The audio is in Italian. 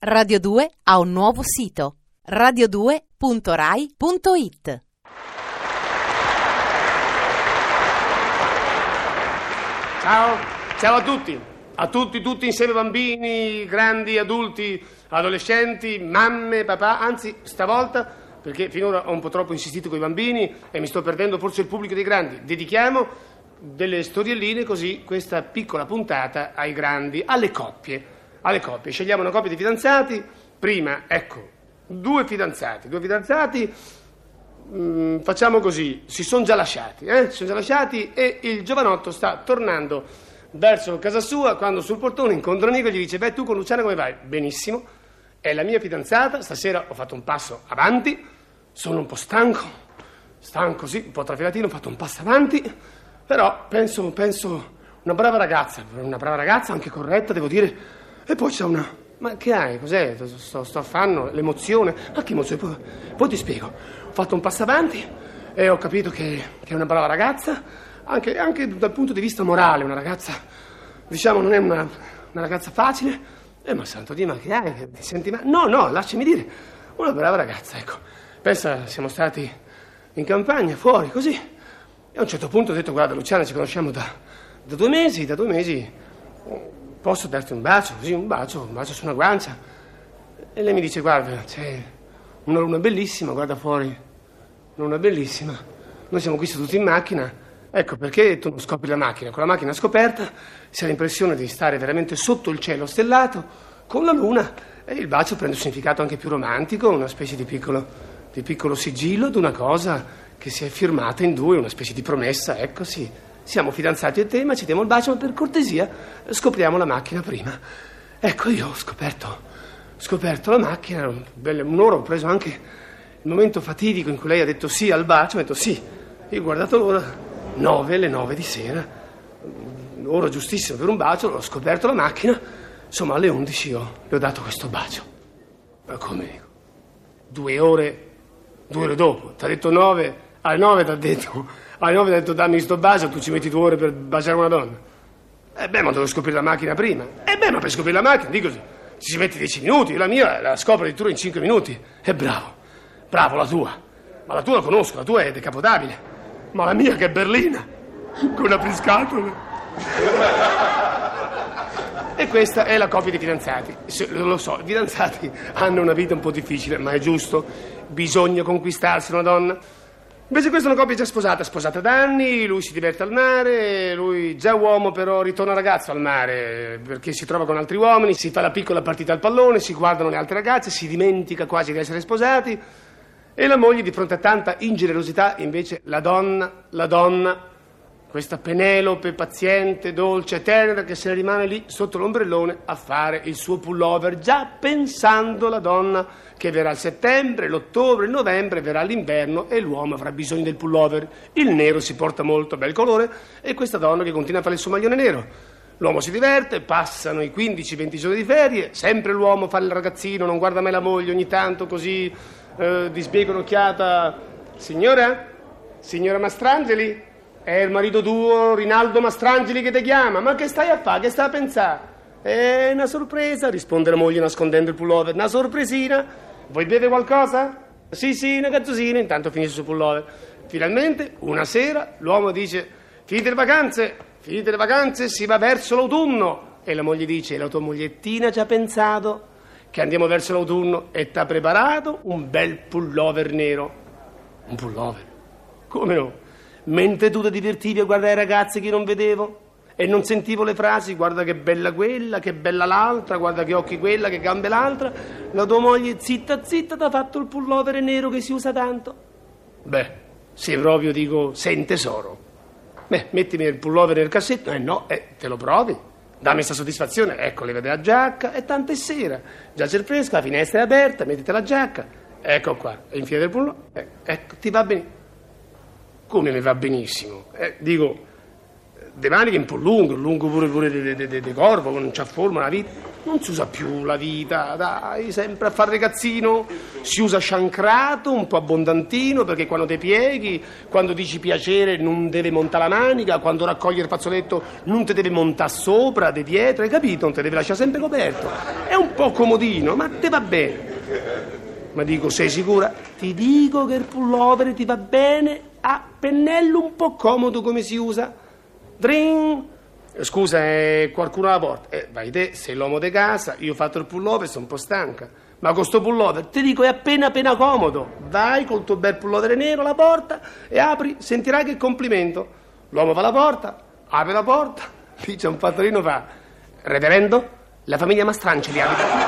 Radio 2 ha un nuovo sito radio2.rai.it. Ciao, ciao a tutti, a tutti, tutti insieme bambini, grandi, adulti, adolescenti, mamme, papà, anzi stavolta, perché finora ho un po' troppo insistito con i bambini e mi sto perdendo forse il pubblico dei grandi, dedichiamo delle storielline così questa piccola puntata ai grandi, alle coppie, alle coppie. Scegliamo una coppia di fidanzati, prima, ecco, due fidanzati, due fidanzati Mm, facciamo così, si sono già lasciati, eh? Si sono già lasciati e il giovanotto sta tornando verso casa sua quando sul portone incontra un amico e gli dice, beh tu con Luciana come vai? Benissimo, è la mia fidanzata, stasera ho fatto un passo avanti, sono un po' stanco, stanco sì, un po' trafilatino, ho fatto un passo avanti, però penso, penso, una brava ragazza, una brava ragazza, anche corretta, devo dire, e poi c'è una... Ma che hai? Cos'è? Sto, sto affanno, l'emozione? Ma che emozione? Poi, poi ti spiego. Ho fatto un passo avanti e ho capito che, che è una brava ragazza, anche, anche, dal punto di vista morale, una ragazza, diciamo, non è una, una ragazza facile. Eh, ma santo Dio, ma che hai? Ti senti male? No, no, lasciami dire. Una brava ragazza, ecco. Pensa, siamo stati in campagna, fuori, così. E a un certo punto ho detto, guarda, Luciana, ci conosciamo da, da due mesi, da due mesi posso darti un bacio? Così, un bacio, un bacio su una guancia. E lei mi dice, guarda, c'è una luna bellissima, guarda fuori, una luna bellissima. Noi siamo qui seduti in macchina. Ecco perché tu non scopri la macchina. Con la macchina scoperta si ha l'impressione di stare veramente sotto il cielo stellato, con la luna, e il bacio prende un significato anche più romantico, una specie di piccolo, di piccolo sigillo di una cosa che si è firmata in due, una specie di promessa, ecco sì. Siamo fidanzati e te, ma ci diamo il bacio, ma per cortesia scopriamo la macchina prima. Ecco, io ho scoperto, scoperto la macchina, un'ora ho preso anche il momento fatidico in cui lei ha detto sì al bacio, ho detto sì. Io ho guardato l'ora, nove, le nove di sera, ora giustissima per un bacio, ho scoperto la macchina, insomma alle undici io le ho dato questo bacio. Ma come dico? Due ore, due ore dopo, ti ha detto nove, alle nove ti ha detto alle 9 ha detto dammi sto bacio, tu ci metti due ore per baciare una donna. E beh, ma devo scoprire la macchina prima. E beh, ma per scoprire la macchina, dico, ci si mette dieci minuti, la mia la scopro addirittura in cinque minuti. E bravo, bravo la tua. Ma la tua la conosco, la tua è decapodabile. Ma la mia che è berlina, con apriscatole. E questa è la coppia di fidanzati. Lo so, i fidanzati hanno una vita un po' difficile, ma è giusto. Bisogna conquistarsi una donna. Invece questa è una coppia già sposata, sposata da anni, lui si diverte al mare, lui già uomo però ritorna ragazzo al mare perché si trova con altri uomini, si fa la piccola partita al pallone, si guardano le altre ragazze, si dimentica quasi di essere sposati. E la moglie di fronte a tanta ingenerosità invece la donna, la donna, questa Penelope paziente, dolce, tenera che se ne rimane lì sotto l'ombrellone a fare il suo pullover già pensando la donna che verrà il settembre, l'ottobre, il novembre, verrà l'inverno e l'uomo avrà bisogno del pullover. Il nero si porta molto bel colore e questa donna che continua a fare il suo maglione nero. L'uomo si diverte, passano i 15-20 giorni di ferie, sempre l'uomo fa il ragazzino, non guarda mai la moglie, ogni tanto così eh, di sbiego un'occhiata. Signora? Signora Mastrangeli? È il marito tuo, Rinaldo Mastrangeli, che ti chiama. Ma che stai a fare? Che stai a pensare? È una sorpresa, risponde la moglie nascondendo il pullover. Una sorpresina. Vuoi bere qualcosa? Sì, sì, una gazzosina, intanto finisce il pullover. Finalmente, una sera, l'uomo dice, finite le vacanze, finite le vacanze, si va verso l'autunno. E la moglie dice, la tua mogliettina ci ha pensato che andiamo verso l'autunno e ti ha preparato un bel pullover nero. Un pullover? Come no? Mentre tu ti divertivi a guardare i ragazzi che non vedevo e non sentivo le frasi, guarda che bella quella, che bella l'altra, guarda che occhi quella, che gambe l'altra, la tua moglie zitta zitta ti ha fatto il pullover nero che si usa tanto. Beh, se proprio dico, sei tesoro. Beh, mettimi il pullover nel cassetto, eh no, eh, te lo provi. Dammi questa soddisfazione, ecco, levate la giacca, e tanto è sera, già c'è il fresco, la finestra è aperta, mettete la giacca, ecco qua, infilate il pullover, eh, ecco, ti va bene. Come mi va benissimo? Eh, dico, de maniche un po' lunghe, lungo pure, pure di corpo, non c'ha forma la vita. Non si usa più la vita, dai, sempre a fare ragazzino. Si usa sciancrato, un po' abbondantino, perché quando ti pieghi, quando dici piacere non deve montare la manica, quando raccogli il fazzoletto non ti deve montare sopra, di dietro, hai capito? Non ti deve lasciare sempre coperto. È un po' comodino, ma te va bene. Ma dico, sei sicura? Ti dico che il pullover ti va bene a pennello un po' comodo come si usa. Dring! Scusa, è qualcuno alla porta? Eh, vai te, sei l'uomo di casa, io ho fatto il pullover, sono un po' stanca. Ma con sto pullover, ti dico, è appena appena comodo. Vai col tuo bel pullover nero alla porta e apri, sentirai che complimento. L'uomo va alla porta, apre la porta, lì c'è un fattorino fa. Reverendo, la famiglia Mastrangeli abita.